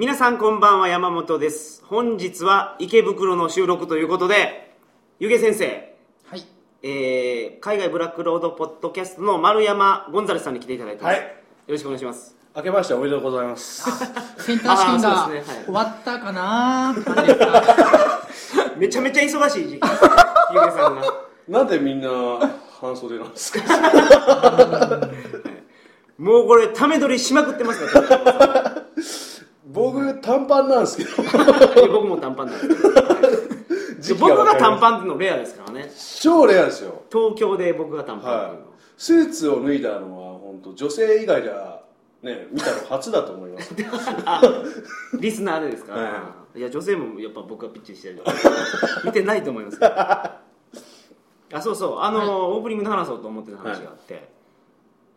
皆さんこんばんは山本です。本日は池袋の収録ということで湯気先生。はい。えー海外ブラックロードポッドキャストの丸山ゴンザレスさんに来ていただいてます、はい。よろしくお願いします。明けましておめでとうございます。センター試験がそうですねはい。終わったかな。めちゃめちゃ忙しい時期。です湯気さんが。なんでみんな半袖なんですか？もうこれため撮りしまくってますから僕短パンなんですけど、僕も短パンなんです。けど僕が短パンっていうのレアですからね。超レアですよ。東京で僕が短パンっていうの、はい。スーツを脱いだのは本当女性以外じゃね見たの初だと思います。あリスナーでですか、、はい。や女性もやっぱ僕はピッチリしてる見てないと思います。けどあそうそう。あの、はい。オープニングで話そうと思ってた話があって、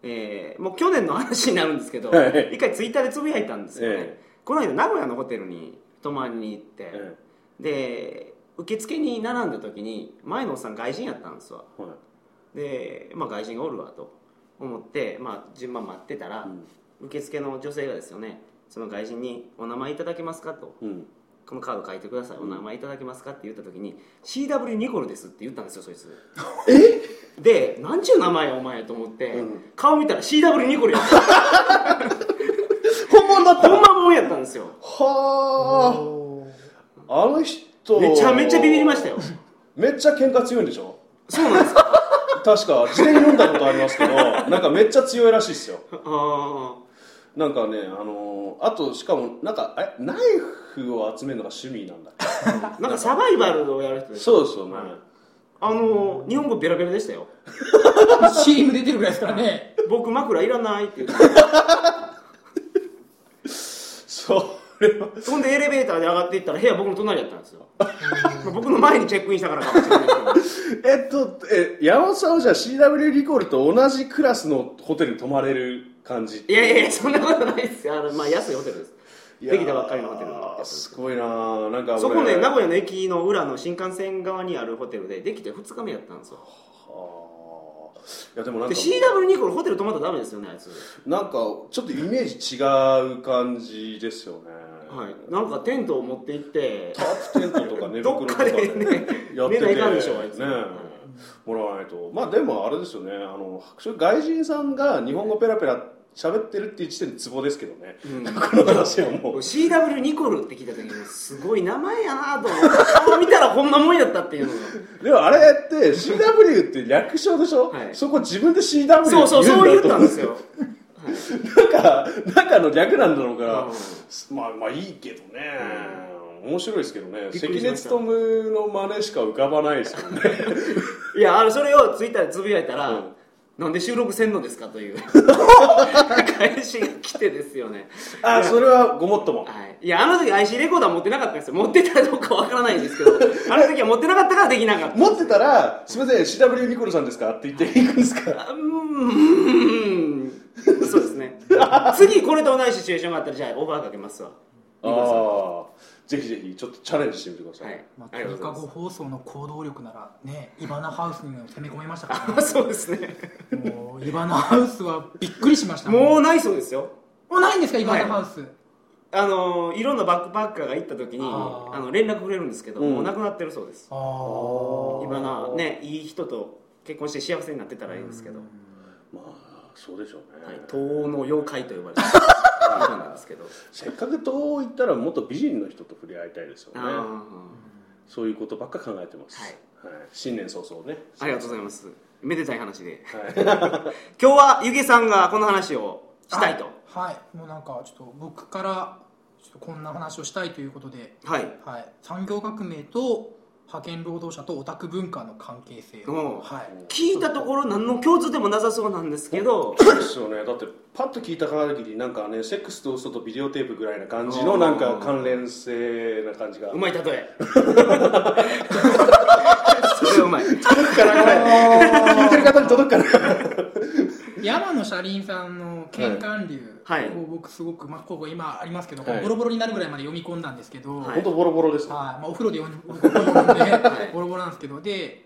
えーもう去年の話になるんですけど、はい。一回ツイッターでつぶやいたんですよね、えこの間名古屋のホテルに泊まりに行って、えで受付に並んだ時に前のおっさん外人やったんですわ。えはい。で、まあ、外人がおるわと思って、まあ、順番待ってたら、受付の女性がですよねその外人に「お名前いただけますか?」と。うん。「このカード書いてください。お名前いただけますか?」って言った時に「CW ニコルです」って言ったんですよそいつ。え？で「なんちゅう名前やお前」と思って、うん。顔見たら CW ニコルやった やったんですよ。はあ。あの人。めちゃめちゃビビりましたよ。めっちゃ喧嘩強いんでしょ？そうなんですか？確か。事前に読んだことありますけど、なんかめっちゃ強いらしいですよ。あなんかね、あのーあとしかもなんかえ？ナイフを集めるのが趣味なんだ。なんかサバイバルをやる人ですそうですよね、あの日本語ベラベラでしたよ。CM 出てるぐらいですからね。僕枕いらないって言ってそれは。ほんでエレベーターで上がっていったら部屋僕の隣やったんですよ。まあ僕の前にチェックインしたからかもしれないですけど。えっとえ山本さんはじゃあ CW リコールと同じクラスのホテルに泊まれる感じ？いやいやいやそんなことないですよ。あの、まあ、安いホテルです。できたばっかりのホテルすごいなあなんか俺そこね名古屋の駅の裏の新幹線側にあるホテルでできて2日目やったんですよ。はあいやでもなんでか CW ニコルホテル泊まったらダメですよねあいつ。なんかちょっとイメージ違う感じですよね。はい。なんかテントを持って行ってタープテントとか寝どっかでねやってて寝ないかんでしょあいつ。ねもらわないと。まあでもあれですよね。あの外人さんが日本語ペラペラ喋ってるっていう時点でツボですけどね、うん。この話はもう。CW ニコルって聞いた時にすごい名前やなと思って顔見たらほんまもんやったっていうのが。でもあれって CW って略称でしょ、はい。そこ自分で CW って言そうそうそう言ったんですよ。よ なんか中の略なんだろうから、うんまあまあいいけどね、面白いですけどね。関根勤の真似しか浮かばないですよね。いやあのそれをツイッターでつぶやいたら、うんなんで収録せんのですかという。返しが来てですよね。あそれはごもっとも。はい、いやあの時 IC レコーダー持ってなかったんですよ。持ってたらどうかわからないんですけど。あの時は持ってなかったからできなかった。持ってたら「すみません CW ニコルさんですか?」って言っていくんですか？あうーん。そうですね。次これと同じシチュエーションがあったらじゃあオファーかけますわ。ああぜひぜひちょっとチャレンジしてみてください、はい。まあ、放送の行動力ならね、イバナハウスにも攻め込みましたかあ そうですね。ら、ね、もうイバナハウスはびっくりしました。もうないそうですよ。もうないんですか、イバナハウス？あのいろんなバックパッカーが行った時にあの連絡くれるんですけど、うん。もうなくなってるそうです。ああ。今なねいい人と結婚して幸せになってたらいいんですけど、まあそうでしょうね、はい、東欧の妖怪と呼ばれて なんですけど。せっかく東欧行ったらもっと美人の人と触れ合いたいですよね。あそういうことばっか考えてます、はい。新年早々ね。ーありがとうございます。めでたい話で。はい。今日はゆげさんがこの話をしたいと。はい、もうなんかちょっと僕からちょっとこんな話をしたいということで、はい。はい、産業革命と派遣労働者とオタク文化の関係性。う。んを、はい、聞いたところ何の共通でもなさそうなんですけど。そうですよね。だってパッと聞いた限りなんかねセックスと嘘とビデオテープぐらいな感じのなんか関連性な感じが。うまい。例え。それうまい。届くかな？聞いてる方に届くかな？山野車輪さんの「剣管流」はいを僕すごく、まあ、ここ今ありますけど、はい。ボロボロになるぐらいまで読み込んだんですけど、はい。本当ボロボロですねはい。まあ、お風呂で読んで、ボロボロなんですけどで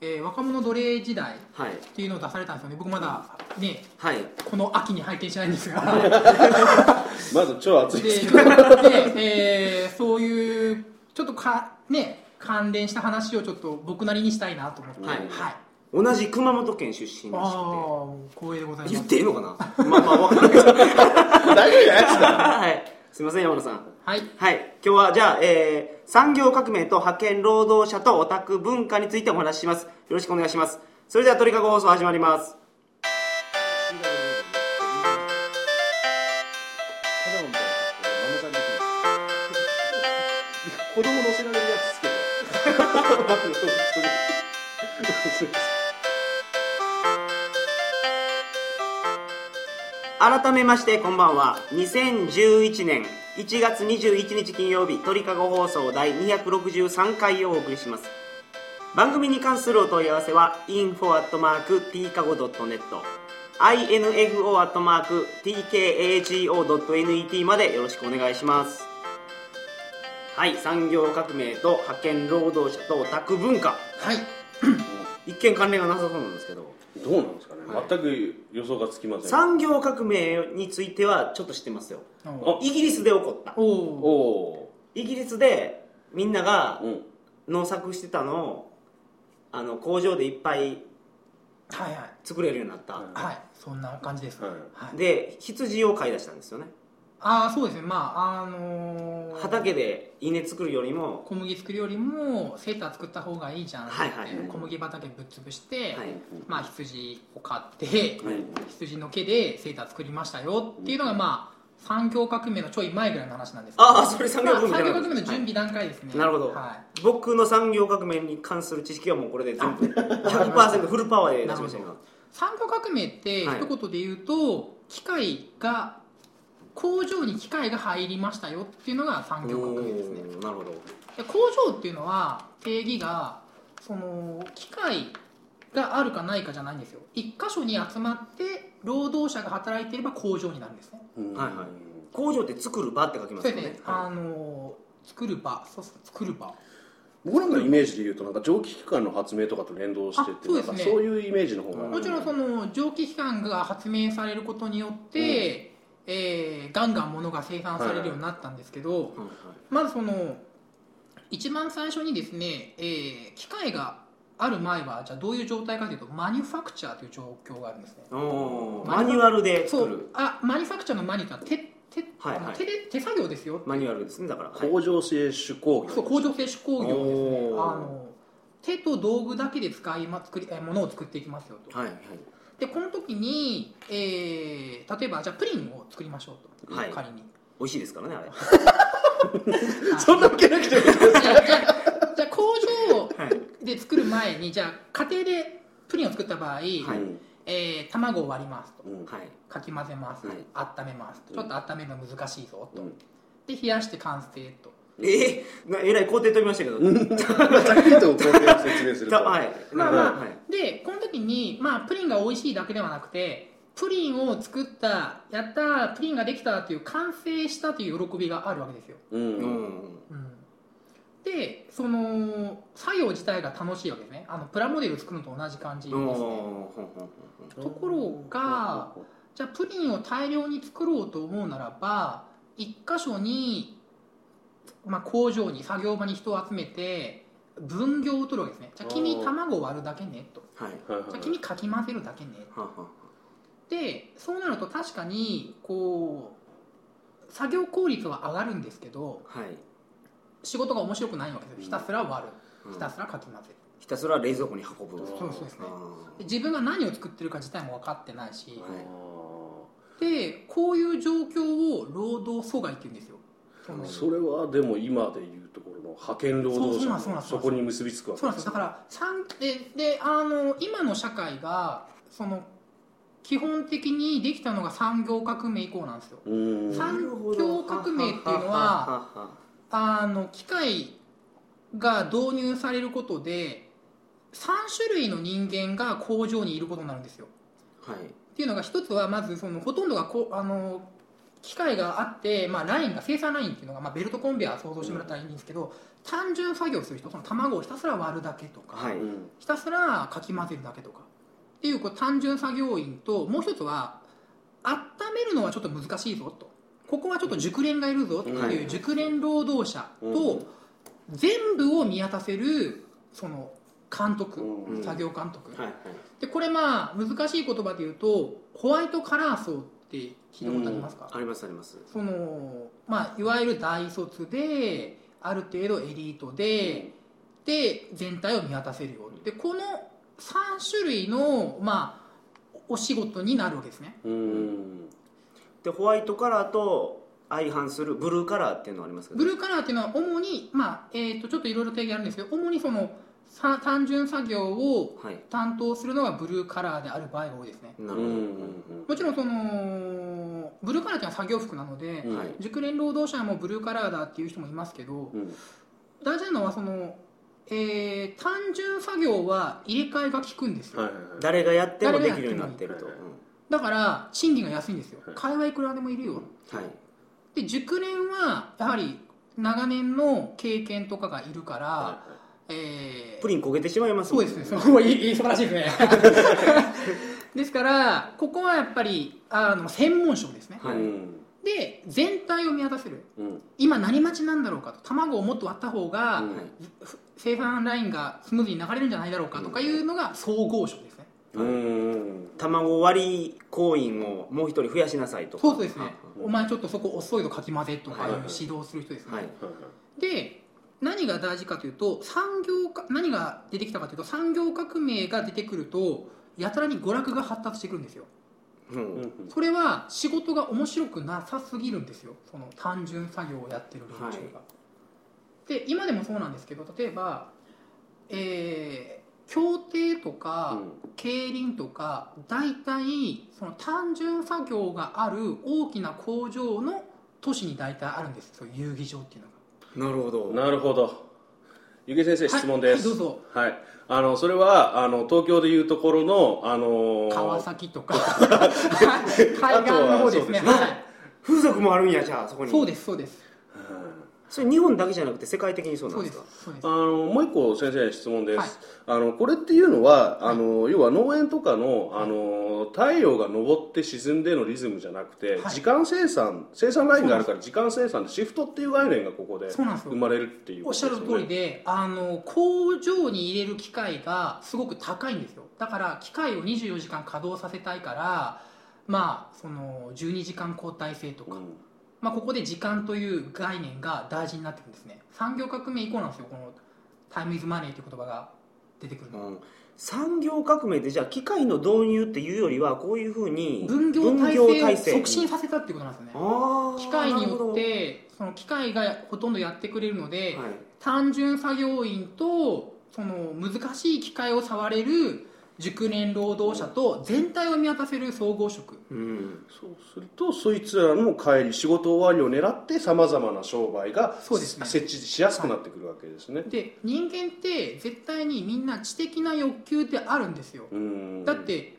えー若者奴隷時代っはい。ていうのを出されたんですよね。僕まだねはい。この秋に拝見してないんですが。まず超熱いでですけど。で、えーそういうちょっとかね関連した話をちょっと僕なりにしたいなと思って。はい。はい、同じ熊本県出身でああして光栄でございます。言っていいのかな？まあまあわかんない。です大丈夫じゃない。ですかはいすいません山野さん。はい。はい。今日はじゃあ、えー産業革命と派遣労働者とオタク文化についてお話しします。よろしくお願いします。それでは鳥かご放送始まります。子供乗せられるやつですけど改めましてこんばんは。2011年1月21日金曜日鳥かご放送第263回をお送りします。番組に関するお問い合わせは info.tkago.net info.tkago.net までよろしくお願いします。はい産業革命と派遣労働者とオタク文化。はい。一見関連がなさそうなんですけどどうなんですかね、はい。全く予想がつきません。産業革命についてはちょっと知ってますよ。おイギリスで起こった。おおおイギリスでみんながおうん。農作してたのをあの工場でいっぱいはいはい。作れるようになった、はい。はいそんな感じです、はい。はい。で羊を飼い出したんですよねああそうですね。まああのー畑で稲作るよりも小麦作るよりもセーター作った方がいいじゃんってはいはいはい。小麦畑ぶっ潰して、はい。まあ羊を飼って、はい。羊の毛でセーター作りましたよっていうのがまあ産業革命のちょい前ぐらいの話なんですけど。ああそれ産業革命まあ産業革命の準備段階ですね、なるほど。は僕の産業革命に関する知識はもうこれで全部100%フルパワーで出しましたけど。い、産業革命ってはい一言で言うと、機械が工場に機械が入りましたよっていうのが産業革命ですね。なるほど。で工場っていうのは定義がその機械があるかないかじゃないんですよ。一箇所に集まって労働者が働いていれば工場になるんですね。うん。はいはい。工場って作る場って書きまそうですよねあの作る場。そうそう作る場。僕なんかのイメージで言うとなんか蒸気機関の発明とかと連動しててあそうですね。なんかそういうイメージの方が。もちろんその蒸気機関が発明されることによって、えーガンガン物が生産されるようになったんですけど、まずその一番最初にですね、えー機械がある前はじゃあどういう状態かというとマニュファクチャーという状況があるんですね。マニュアルでそう作るあマニュファクチャーのマニュとは手手,、はいはい。手で手作業ですよマニュアルですね。だから、はい。工場製手工業そう工場製手工業ですね。あの手と道具だけで使いま作りえー物を作っていきますよと。はいはい。でこの時に、えー例えばじゃあプリンを作りましょうと、はい。仮に。美味しいですからねあれ。そんなわけなくてもじゃあじゃあじゃあ工場はいで作る前にじゃあ家庭でプリンを作った場合、はい。えー卵を割りますと。うんはい。かき混ぜます、はい。温めますちょっと温めるの難しいぞと、うん。で冷やして完成と。えー、なえらい工程飛びましたけど、ざっくりと工程を説明すると。たはい。まあまあ。はい。でこの時に、まあ、プリンが美味しいだけではなくてプリンを作ったやったープリンができたという完成したという喜びがあるわけですよ、うん。うん。うん。でその作業自体が楽しいわけですね。あのプラモデルを作るのと同じ感じですね。おーほん。ほん。ほん。ほん。ところがじゃあプリンを大量に作ろうと思うならば一箇所に、まあ、工場に作業場に人を集めて分業を取るわけですね。じゃあ君卵を割るだけねと。はい。はいはいじゃあ君かき混ぜるだけねははでそうなると確かにこう作業効率は上がるんですけどはい。仕事が面白くないわけですよ。ひたすら割る。うん。ひたすらかき混ぜる。ひたすら冷蔵庫に運ぶ。そうそうですね自分が何を作ってるか自体も分かってないし、はい。でこういう状況を労働阻害って言うんですよ。それはでも今でいうところの派遣労働者そうそうなんですそう。なんですのそこに結びつくわけそうなんですよ。だから産でであの今の社会がその基本的にできたのが産業革命以降なんですよ。うん産業革命っていうのはあの機械が導入されることで3種類の人間が工場にいることになるんですよ。はい。っていうのが一つはまずそのほとんどがこあの機機械があって、まあ、ラインが生産ラインっていうのが、まあ、ベルトコンベヤー想像してもらったらいいんですけど、単純作業する人その卵をひたすら割るだけとか、はい。うんひたすらかき混ぜるだけとかっていうこう単純作業員ともう一つは温めるのはちょっと難しいぞと。ここはちょっと熟練がいるぞってはいいう熟練労働者うん。と全部を見渡せるその監督、うん。作業監督、でこれまあ難しい言葉で言うとホワイトカラー層って聞いたことありますか、ありますあります。そのまあいわゆる大卒である程度エリートで、で全体を見渡せるよでこの3種類のまあお仕事になるわけですね。うん。でホワイトカラーと相反するブルーカラーっていうのがありますブルーカラーっていうのは主にまあえー、とちょっといろいろ定義あるんですけど主にそのさ単純作業をはい。担当するのがブルーカラーである場合が多いですね。なるほうんもちろんそのブルーカラーっていうのは作業服なので、うん。はい。熟練労働者もブルーカラーだっていう人もいますけど、うん。大事なのはその、えー単純作業は入れ替えが効くんですよ、はいはいはい。誰がやってもできるようになってると、だから賃金が安いんですよ。はい。会話いくらでもいるよ。うんはい。で熟練はやはり長年の経験とかがいるから、はえープリン焦げてしまいますもんそうですね。そういいいい素晴らしいですね。ですからここはやっぱりあの専門職ですね、はい。で全体を見渡せる。うん。今何待ちなんだろうかと。卵をもっと割った方が、うん生産ラインがスムーズに流れるんじゃないだろうかとかいうのが総合職ですね、うん。卵割り行員をもう一人増やしなさいとか。そうですね、うんお前ちょっとそこ遅いのかき混ぜとかいうはい。指導する人ですね、はい。で何が大事かというと産業か何が出てきたかというと産業革命が出てくるとやたらに娯楽が発達してくるんですよ。うん。うんそれは仕事が面白くなさすぎるんですよ。その単純作業をやってる連中が、で今でもそうなんですけど例えばえー協定とか、競輪とか大体その単純作業がある大きな工場の都市に大体あるんです。そういう遊技場っていうのが。なるほど。なるほど。ゆげ先生質問です。はいはいどうぞ。はい。あのそれはあの東京でいうところのあの川崎とか。海岸の方ですね。あとははい。風俗もあるんやじゃあそこに。そうですそうです。うんそれ日本だけじゃなくて世界的にそうなんですす。かあのもう一個先生に質問です、はい。あのこれっていうのはあの要は農園とかのあの太陽が昇って沈んでのリズムじゃなくて、はい。時間生産生産ラインがあるから時間生産でシフトっていう概念がここで生まれるっていうおっしゃる通りであの工場に入れる機械がすごく高いんですよ。だから機械を24時間稼働させたいからまあその12時間交代制とか、うんまあ、ここで時間という概念が大事になってくるんですね。産業革命以降なんですよこのタイムイズマネーという言葉が出てくる。のは、うん。産業革命ってじゃあ機械の導入っていうよりはこういうふうに分業体制を促進させたっていうことなんですよね機械によってその機械がほとんどやってくれるので、はい。単純作業員とその難しい機械を触れる熟練労働者と全体を見渡せる総合職。うん。そうするとそいつらの帰り仕事終わりを狙ってさまざまな商売がそうですね。設置しやすくなってくるわけですね、で人間って絶対にみんな知的な欲求ってあるんですよ。うん。だって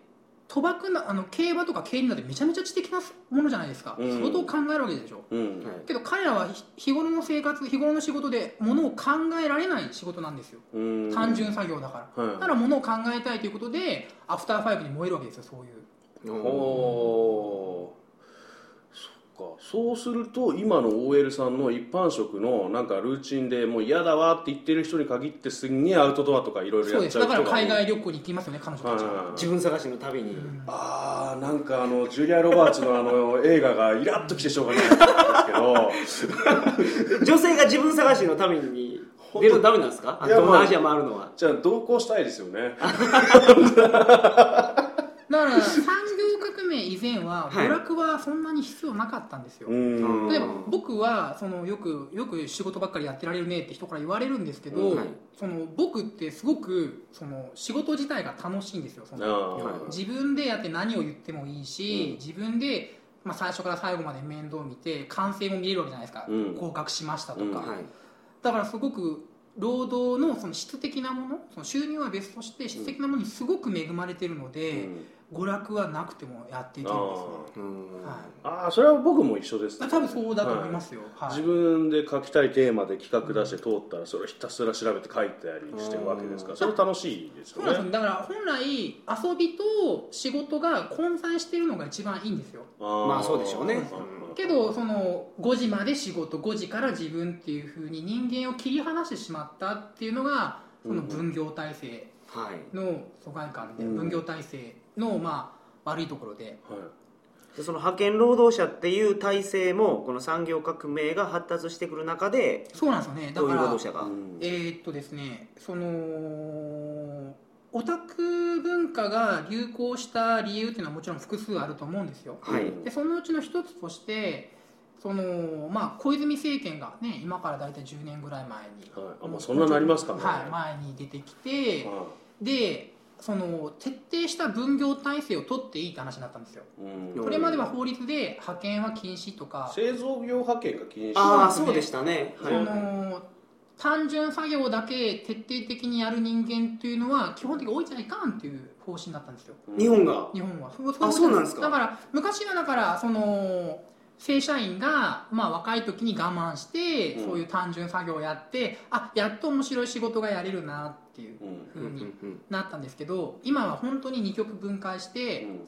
賭博なあの競馬とか競輪なんてめちゃめちゃ知的なものじゃないですか、うん。仕事を考えるわけでしょ。うん。はい。けど彼らはひ日頃の生活日頃の仕事でものを考えられない仕事なんですよ。うん。単純作業だから、はい。だからものを考えたいということでアフターファイブに燃えるわけですよそういう。ほーそっか。そうすると今の OL さんの一般職のなんかルーチンでもう嫌だわって言ってる人に限ってすんげえアウトドアとかいろいろやっちゃう人がです。だから海外旅行に行きますよね彼女たちは、はい自分探しの旅に、あーなんかあのジュリア・ロバーツのあの映画がイラッときてしょうがないんですけど。女性が自分探しの旅に出るとダメなんですか？東南アジア回るのは。じゃあ同行したいですよね。だから以前ははい。娯楽はそんなに必要なかったんですよ、うん。例えば僕はそのよくよく仕事ばっかりやってられるねって人から言われるんですけど、その僕ってすごくその仕事自体が楽しいんですよその自分でやって何を言ってもいいし、うん。自分で、まあ、最初から最後まで面倒見て完成も見れるわけじゃないですか、うん。合格しましたとか、うん。はい。だからすごく労働のその質的なものその収入は別として質的なものにすごく恵まれてるので、娯楽はなくてもやっていけるんですね。うんはい。ああそれは僕も一緒です、多分そうだと思いますよ、はい。自分で書きたいテーマで企画出して通ったらそれをひたすら調べて書いたりしてるわけですからそれ楽しいですよね。そうなんです。よだから本来遊びと仕事が混在してるのが一番いいんですよ。あまあそうでしょうね。うん。けどその5時まで仕事5時から自分っていうふうに人間を切り離してしまったっていうのがその分業体制はいの疎外感でうん。分業体制のまあ悪いところで。はい。でその派遣労働者っていう体制もこの産業革命が発達してくる中でそうなんですよね。だからいう労働者が、うん。えーっとですねそのオタク文化が流行した理由っていうのはもちろん複数あると思うんですよ。はい。でそのうちの一つとしてその、まあ、小泉政権が、ね、今から大体10年ぐらい前に、はい。あまあそんななりますかね。はい、前に出てきてはでその徹底した分業体制を取っていいって話になったんですよ。いうん。これまでは法律で派遣は禁止とか。製造業派遣が禁止。ああそうでしたね、その単純作業だけ徹底的にやる人間というのは基本的に置いちゃいかんっていう方針だったんですよ。日本が。日本は。あそうなんですか。だから昔はだからその正社員が、まあ、若い時に我慢して、うん。そういう単純作業をやってあやっと面白い仕事がやれるなっていううん。風にうんなったんですけど今は本当に二極分解して、うん。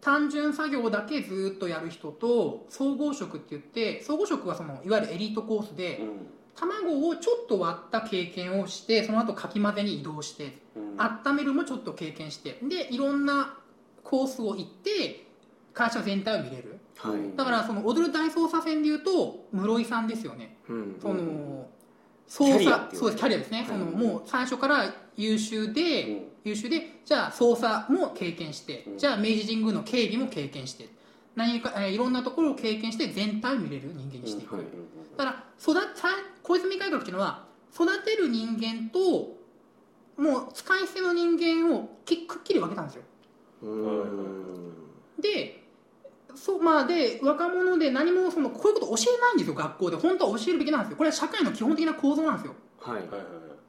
単純作業だけずっとやる人と総合職って言って総合職はそのいわゆるエリートコースで、うん。卵をちょっと割った経験をしてその後かき混ぜに移動してうん。温めるもちょっと経験してでいろんなコースを行って会社全体を見れるはい、だからその踊る大捜査線でいうと室井さんですよね。うん。その捜査そうですキャリアですね、そのもう最初から優秀で、うん。優秀でじゃあ捜査も経験して、うん。じゃあ明治神宮の警備も経験して何か、えーいろんなところを経験して全体を見れる人間にしていく、はい。だから育さ小泉改革っていうのは育てる人間ともう使い捨ての人間をきくっきり分けたんですよ。うん。でそうまあで若者で何もそのこういうこと教えないんですよ学校で。本当は教えるべきなんですよ。これは社会の基本的な構造なんですよ。はい。はいはい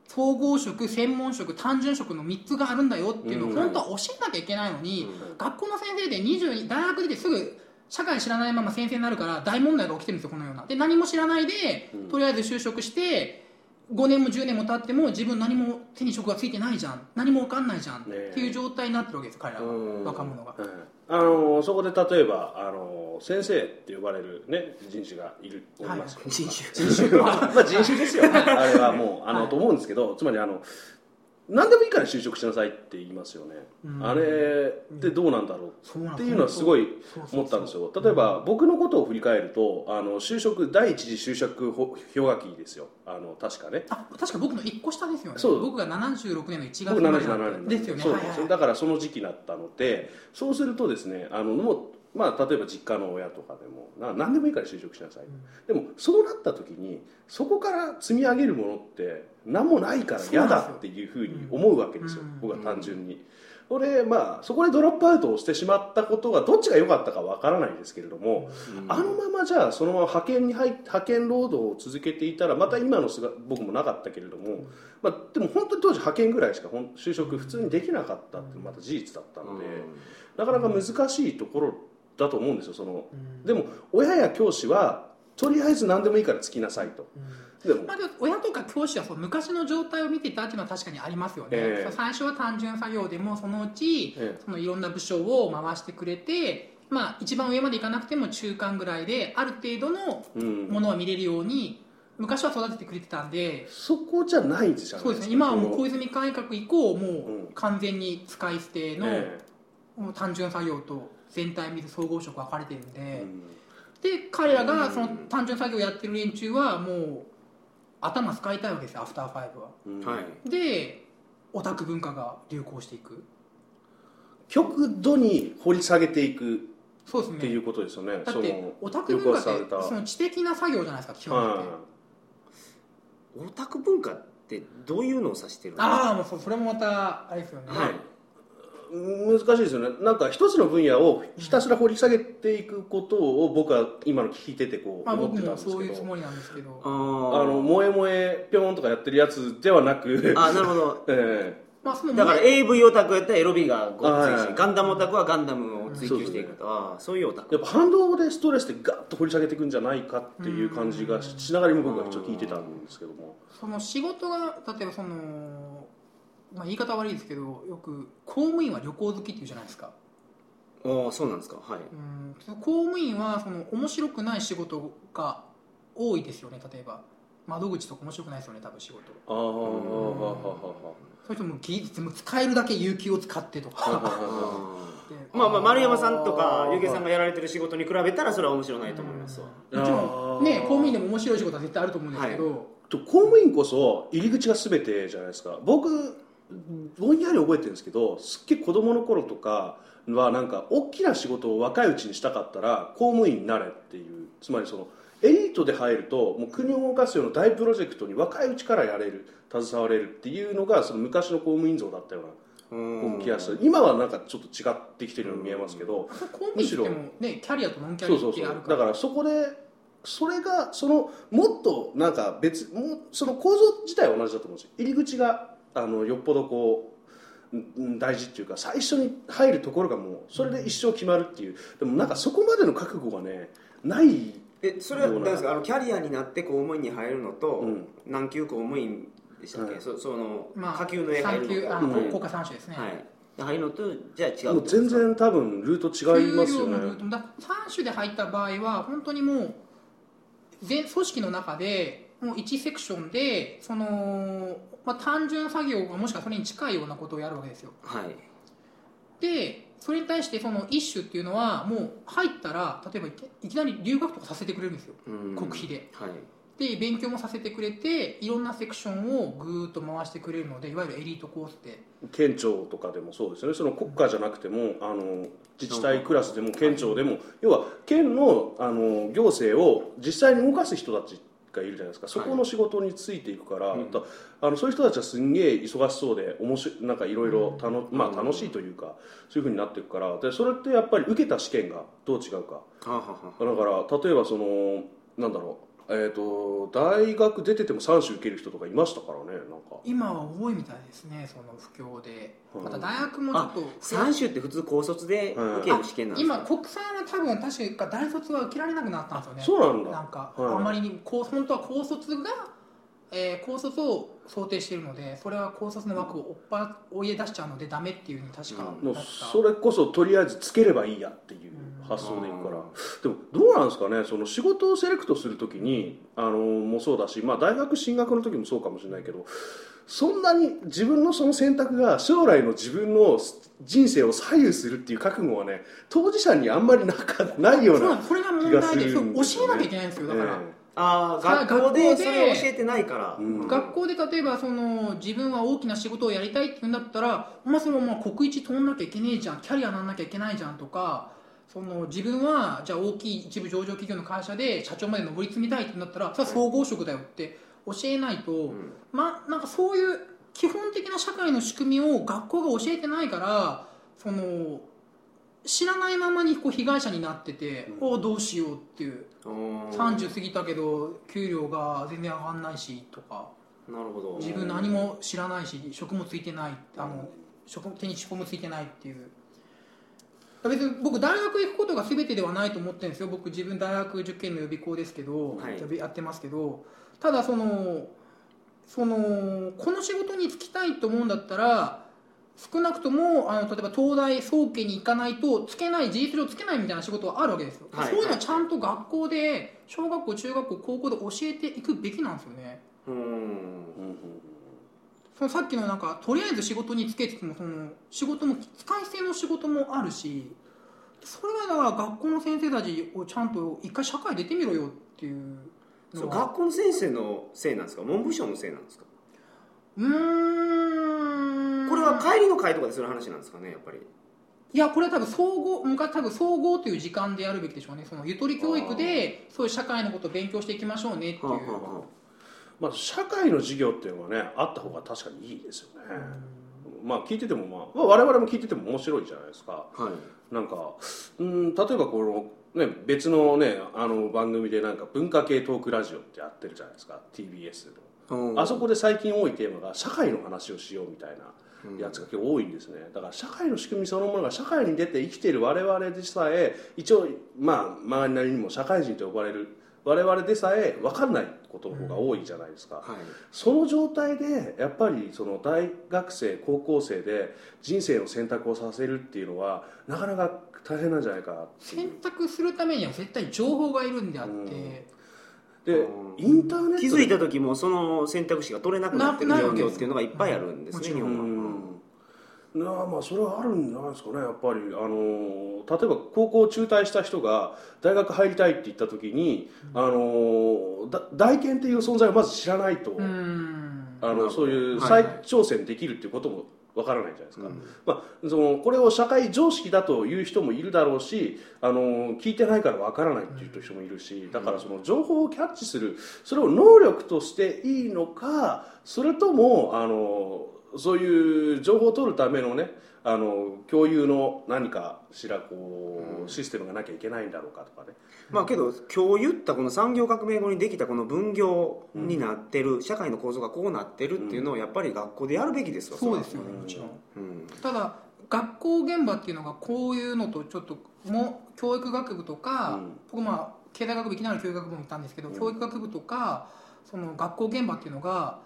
総合職専門職単純職の3つがあるんだよっていうのをうん。本当は教えなきゃいけないのに、うん。学校の先生で22大学出てすぐ社会知らないまま先生になるから大問題が起きてるんですよこのような。で何も知らないで、うん。とりあえず就職して5年も10年も経っても自分何も手に職がついてないじゃん。何も分かんないじゃん、っていう状態になってるわけです彼らは。うん。若者が。はいあのそこで例えばあの先生って呼ばれる、ね、人種がいるおりますよ、人種人種。は まあ人種ですよ。あれはもうあの、はいと思うんですけどつまりあの何でもいいから就職しなさいって言いますよね、うん。あれってどうなんだろう。っていうのはすごい思ったんですよ。例えば僕のことを振り返るとあの就職第一次就職ほ氷河期ですよ。あの確かね。あ確か僕の1個下ですよね。そう。僕が76年の1月僕生まれ77なん年ですよね。そうはいはい。はいだからその時期だったのでそうするとですねあのもうまあ、例えば実家の親とかでもな何でもいいから就職しなさい、でもそうなった時にそこから積み上げるものって何もないから嫌だっていうふうに思うわけですよ、うん。僕は単純に。これまあそこでドロップアウトをしてしまったことがどっちが良かったかわからないですけれども、あのままじゃあそのまま派遣に入っ派遣労働を続けていたらまた今の姿僕もなかったけれども、まあ、でも本当に当時派遣ぐらいしか就職普通にできなかったってまた事実だったので、なかなか難しいところだと思うんですよその。うん。でも親や教師はとりあえず何でもいいからつきなさいと。でも。まあ、でも親とか教師はそう昔の状態を見てたっていうのは確かにありますよね、ええ。そう最初は単純作業でもそのうちえそのいろんな部署を回してくれて、まあ、一番上までいかなくても中間ぐらいである程度のうん。ものは見れるように昔は育ててくれてたんで。そこじゃないんですよそうですね。今はもうこ小泉改革以降もう完全に使い捨ての単純作業と全体見る総合職分かれてるんで、えうん。で彼らがうん。その単純作業やってる連中はもう頭使いたいわけですよアフターファイブは。うん。はい。でオタク文化が流行していく。極度に掘り下げていくそうですね。っていうことですよね。だってオタク文化ってその知的な作業じゃないですか基本的に、はオタク文化ってどういうのを指してるの？ああもうそそれもまたあれですよね、はい難しいですよね。なんか一つの分野をひたすら掘り下げていくことを僕は今の聞いててこうまあ、思ってたんですけど、そういうつもりなんですけど。あの萌え萌えぴょんとかやってるやつではなく。あなるほど。えまあそのだから AV オタクやったらエロビがごっついはいはい。しガンダムオタクはガンダムを追求していくとああそういうオタク。やっぱ反動でストレスでガッと掘り下げていくんじゃないかっていう感じがししながら今僕はちょっと聞いてたんですけども。その仕事が例えばその、まあ、言い方悪いですけどよく公務員は旅行好きっていうじゃないですか。ああそうなんですか。はい。うん。公務員はその面白くない仕事が多いですよね例えば。窓口とか面白くないですよね多分仕事。ああはあはあはあはそれとも技術も使えるだけ有給を使ってとか。まあまあ丸山さんとかあー。ゆうけいさんがやられてる仕事に比べたらそれは面白ないと思います。わもちろんね公務員でも面白い仕事は絶対あると思うんですけど、と公務員こそ入り口が全てじゃないですか。僕ぼんやり覚えてるんですけどすっげえ子供の頃とかはなんか大きな仕事を若いうちにしたかったら公務員になれっていうつまりそのエリートで入るともう国を動かすような大プロジェクトに若いうちからやれる携われるっていうのがその昔の公務員像だったような気がする。今はなんかちょっと違ってきてるように見えますけど公務員って言ってもねキャリアとノンキャリアそうそうそう。ってあるからだからそこでそれがそのもっとなんか別もうその構造自体は同じだと思うんですよ。入り口があのよっぽどこううん大事っていうか最初に入るところがもうそれで一生決まるっていう。でもなんかそこまでの覚悟がねないえそれは何ですか？あのキャリアになって公務員に入るのと、うん。何級公務員でしたっけ、はい。そその、まあ下級の絵入るのと。あのうん。国家三種ですね、はい。で入るのとじゃあ違う全然多分ルート違いますよ給料のルーねトだ3種で入った場合は本当にもう全組織の中でもう1セクションでその、まあ、単純作業がもしくはそれに近いようなことをやるわけですよ。はい。でそれに対してその一種っていうのはもう入ったら例えばいきなり留学とかさせてくれるんですよ。うん。国費で。はい。で勉強もさせてくれていろんなセクションをぐーっと回してくれるのでいわゆるエリートコースで。県庁とかでもそうですよね。その国家じゃなくてもあの自治体クラスでも県庁でも要は県のあの行政を実際に動かす人たちがいるじゃないですか。そこの仕事についていくから、うん。だあのそういう人たちはすんげえ忙しそうで面白いなんかいろいろたのまあ楽しいというかそういうふうになっていくからでそれってやっぱり受けた試験がどう違うか。だから例えばそのなんだろうえー、と大学出てても3種受ける人とかいましたからねなんか。今は多いみたいですねその不況で。うん。また大学もちょっと。三種って普通高卒で受ける試験なんですか、今国産は多分確か大卒は受けられなくなったんですよね。そうなんだ。なんか、はいあまりにこう本当は高卒が、えー高卒を想定しているのでそれは高卒の枠をおっぱお家出しちゃうのでダメっていうふうに確かうん。それこそとりあえずつければいいやっていう発想でいくから。でもどうなんですかね？その仕事をセレクトするときにあのもそうだし、まあ、大学進学の時もそうかもしれないけどそんなに自分のその選択が将来の自分の人生を左右するっていう覚悟はね当事者にあんまりなかないような気がするんですよね。教えなきゃいけないんですよ。だから、えああ学校で学校でそれを教えてないから、うん。学校で例えばその自分は大きな仕事をやりたいって言うんだったらお前そのまま国一取んなきゃいけねえじゃん。キャリアなんなきゃいけないじゃんとかその自分はじゃあ大きい一部上場企業の会社で社長まで上り詰めたいって言うんだったらそれは総合職だよって教えないと、うん。まなんかそういう基本的な社会の仕組みを学校が教えてないからその知らないままにこう被害者になってて、おおどうしようっていう。30過ぎたけど給料が全然上がんないしとか。なるほど。自分何も知らないし職もついてないあの職手に職もついてないっていう。別に僕大学行くことが全てではないと思ってるんですよ。僕自分大学受験の予備校ですけど、はい。やってますけど。ただそのそのこの仕事に就きたいと思うんだったら少なくともあの例えば東大総家に行かないとつけない事実上つけないみたいな仕事はあるわけですよ、はい。そういうのをちゃんと学校で小学校中学校高校で教えていくべきなんですよね。うん。うんうんそのさっきのなんかとりあえず仕事に就けっててもその仕事も使い捨ての仕事もあるしそれはだから学校の先生たちをちゃんと一回社会出てみろよっていう学校の先生のせいなんですか？文部省のせいなんですか？うーんこれは帰りの会とかでする話なんですかねやっぱり。いやこれは多分総合昔多分総合という時間でやるべきでしょうね。そのゆとり教育でそういう社会のことを勉強していきましょうねっていう、はあはあはまあ、社会の授業っていうのはねあった方が確かにいいですよね、まあ聞いてても、まあ、まあ我々も聞いてても面白いじゃないですか。あはい。なんかうん例えばこの、ね、別のねあの番組でなんか文化系トークラジオってやってるじゃないですか TBS の。うん。あそこで最近多いテーマが社会の話をしようみたいなやつが結構多いんですね。だから社会の仕組みそのものが社会に出て生きている我々でさえ一応まあ周りなりにも社会人と呼ばれる我々でさえ分かんないことの方が多いじゃないですか、はい。その状態でやっぱりその大学生高校生で人生の選択をさせるっていうのはなかなか大変なんじゃないか選択するためには絶対情報がいるんであって、うん。でうん。インターネットで気づいた時もその選択肢が取れなくなってる状況っていうのがいっぱいあるんですね、うん。日本は、うんなあまあそれはあるんじゃないですかねやっぱり。あの例えば高校中退した人が大学入りたいって言った時に、あのだ大研っていう存在をまず知らないと、うーん。あのそういう再挑戦できるっていうこともわからないじゃないですか、うん。まあ、そのこれを社会常識だという人もいるだろうしあの聞いてないからわからないっていう人もいるしだからその情報をキャッチするそれを能力としていいのかそれともあのそういう情報を取るためのねあの共有の何かしらこうシステムがなきゃいけないんだろうかとかね。まあけど今日言ったこの産業革命後にできたこの分業になってる、社会の構造がこうなってるっていうのをやっぱり学校でやるべきですわそうですよねうんもちろん。うん。ただ学校現場っていうのがこういうのとちょっともう教育学部とか、うん。僕まあ経済学部いきなり教育学部も行ったんですけど、うん。教育学部とかその学校現場っていうのが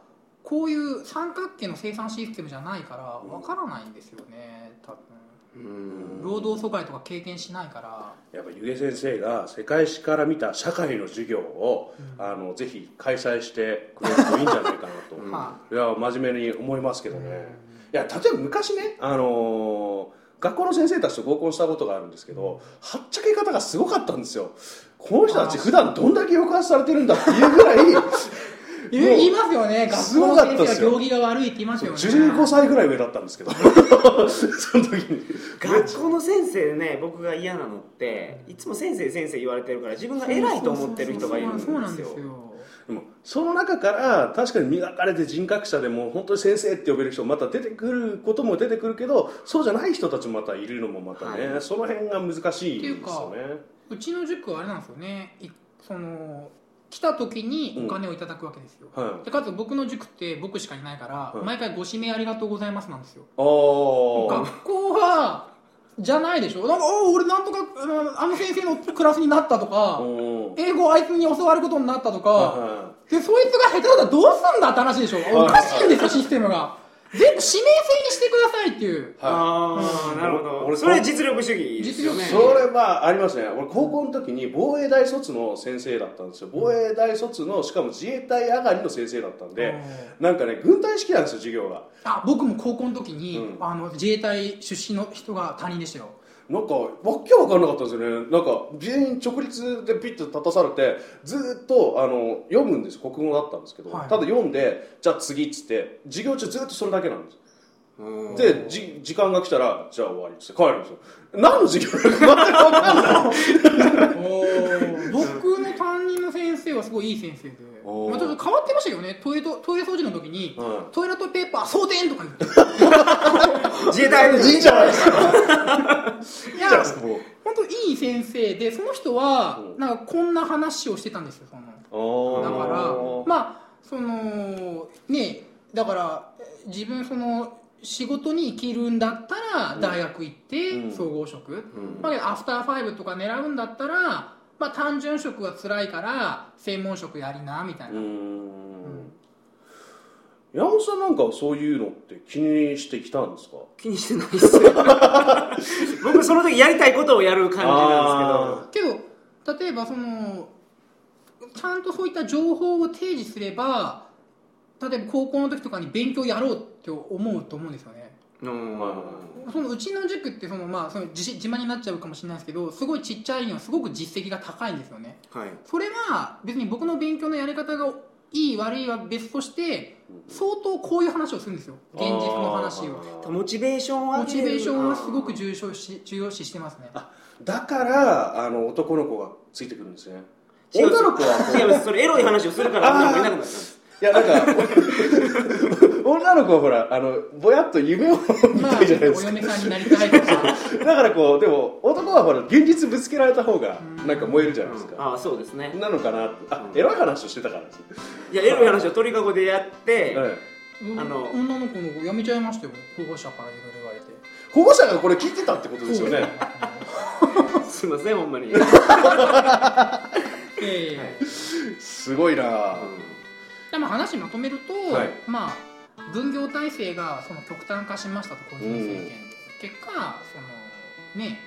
こういう三角形の生産システムじゃないからわからないんですよね多分。うん。労働阻害とか経験しないから。やっぱ湯気先生が世界史から見た社会の授業を、あのぜひ開催してくれるといいんじゃないかなと、うん。はいや真面目に思いますけどね、いや例えば昔ね、あのー学校の先生たちと合コンしたことがあるんですけど、はっちゃけ方がすごかったんですよ。この人たち普段どんだけ抑圧されてるんだっていうぐらい言いますよね。す学校の先生が行儀が悪いって言いますよね。15歳ぐらい上だったんですけど。その時に。学校の先生でね僕が嫌なのっていつも先生先生言われてるから自分が偉いと思ってる人がいるんですそうなんですよ。よでもその中から確かに磨かれて人格者でも本当に先生って呼べる人また出てくることも出てくるけどそうじゃない人たちもまたいるのもまたね、はい。その辺が難しいですよね。うちの塾はあれなんですよね。いその来た時にお金をいただくわけですよ、はでかつ僕の塾って僕しかいないから、はい。毎回ご指名ありがとうございますなんですよ。学校はじゃないでしょ。なんかお俺なんとかあの先生のクラスになったとあかうん。英語あいつに教わることになったとかはでそいつが下手だったらどうすんだって話でしょ。おかしいんですよシステムが全部指名制にしてくださいっていう。ああなるほど。俺それ実力主義ですよね。それはありますね。俺高校の時に防衛大卒の先生だったんですよ。防衛大卒のしかも自衛隊上がりの先生だったんでなんかね軍隊式なんですよ授業が。あ僕も高校の時に、うん。あの自衛隊出身の人が他人でしたよなんかわけわかんなかったんですよね。なんか全員直立でピッと立たされてずーっとあの読むんです。よ国語だったんですけど、はい。ただ読んでじゃあ次っつって授業中ずっとそれだけなんです。うん。でじ時間が来たらじゃあ終わりっつって帰るんですよ。何の授業なのか全く分かんない。僕の担任生はすごいいい先生で、まあ、ちょっと変わってましたよね。トイレトトイレ掃除の時に、はトイレットペーパー装填とか言って。自衛隊のいいいじゃないですかいや本当いい先生でその人はうん。なんかこんな話をしてたんですよその。だだからまあそのねだからえ自分その仕事に生きるんだったら大学行ってうん。総合職、うん。まあ、アフターファイブとか狙うんだったら、まあ、単純職は辛いから専門職やりなみたいうな、ん。山本さんなんかそういうのって気にしてきたんですか？気にしてないっす。よ 僕その時やりたいことをやる感じなんですけど。けど例えばそのちゃんとそういった情報を提示すれば例えば高校の時とかに勉強やろうって思うと思うんですよねそのうちの塾ってその、まあ、その自自慢になっちゃうかもしれないですけどすごいちっちゃいにはすごく実績が高いんですよね。はい。それは別に僕の勉強のやり方がいい悪いは別として相当こういう話をするんですよ。現実の話を。モチベーションを上げるモチベーションはすごく重要視重要視してますね。だからあの男の子がついてくるんですね。女の子はそれエロい話をするから女の子いなくなったんです。いやなんか女の子はほらあのぼやっと夢を見まあたいじゃないですか、お嫁さんになりたいとか。だからこうでも男はほら現実ぶつけられた方がなんか燃えるじゃないですか、ああそうですね。なのかなあエロい話をしてたからですいやエロい話を鳥かごでやって、はい。うんあの女の子の子辞めちゃいましたよ。保護者からいろいろ言われて。保護者がこれ聞いてたってことですよね。すいませんほんまに、ええ。すごいなでも話まとめると、はい。まあ分業体制がその極端化しましたと小泉政権。で、結果そのね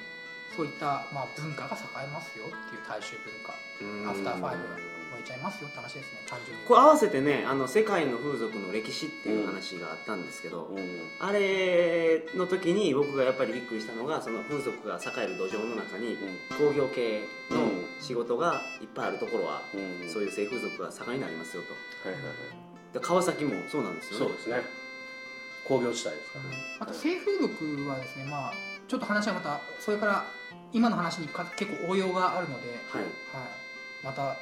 そういった、まあ、文化が栄えますよっていう大衆文化。うん。アフターファイブが燃えちゃいますよって話ですね単純に。これ合わせてねあの世界の風俗の歴史っていう話があったんですけど、うん。あれの時に僕がやっぱりびっくりしたのがその風俗が栄える土壌の中に工業系の仕事がいっぱいあるところは、うん。そういう性風俗が盛んになりますよと。はいはいはいで川崎もそうなんですよね。そうですね。工業地帯ですから。ねあと性風俗はですねまあちょっと話はまたそれから今の話にか結構応用があるので、はい。はい、また、はい、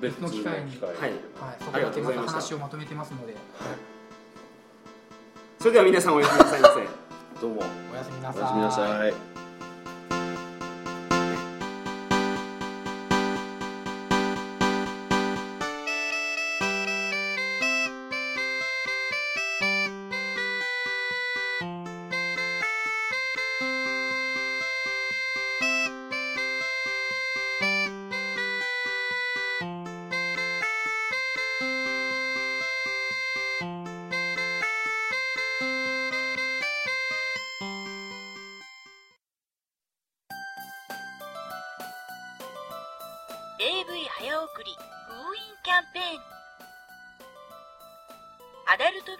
別の機会にはい。そこありがだけまた。話をまとめてますので、それでは皆さんおやすみなさいませ。どうも。おやすみなさい。おやすみなさい「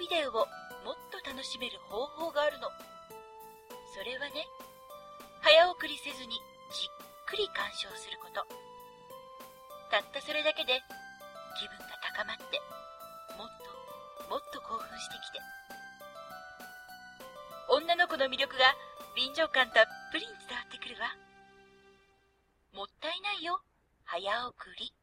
ビデオをもっと楽しめる方法があるの。それはね早送りせずにじっくり鑑賞すること。たったそれだけで気分が高まってもっともっと興奮してきて。女の子の魅力が臨場感たっぷりに伝わってくるわ。もったいないよ早送り。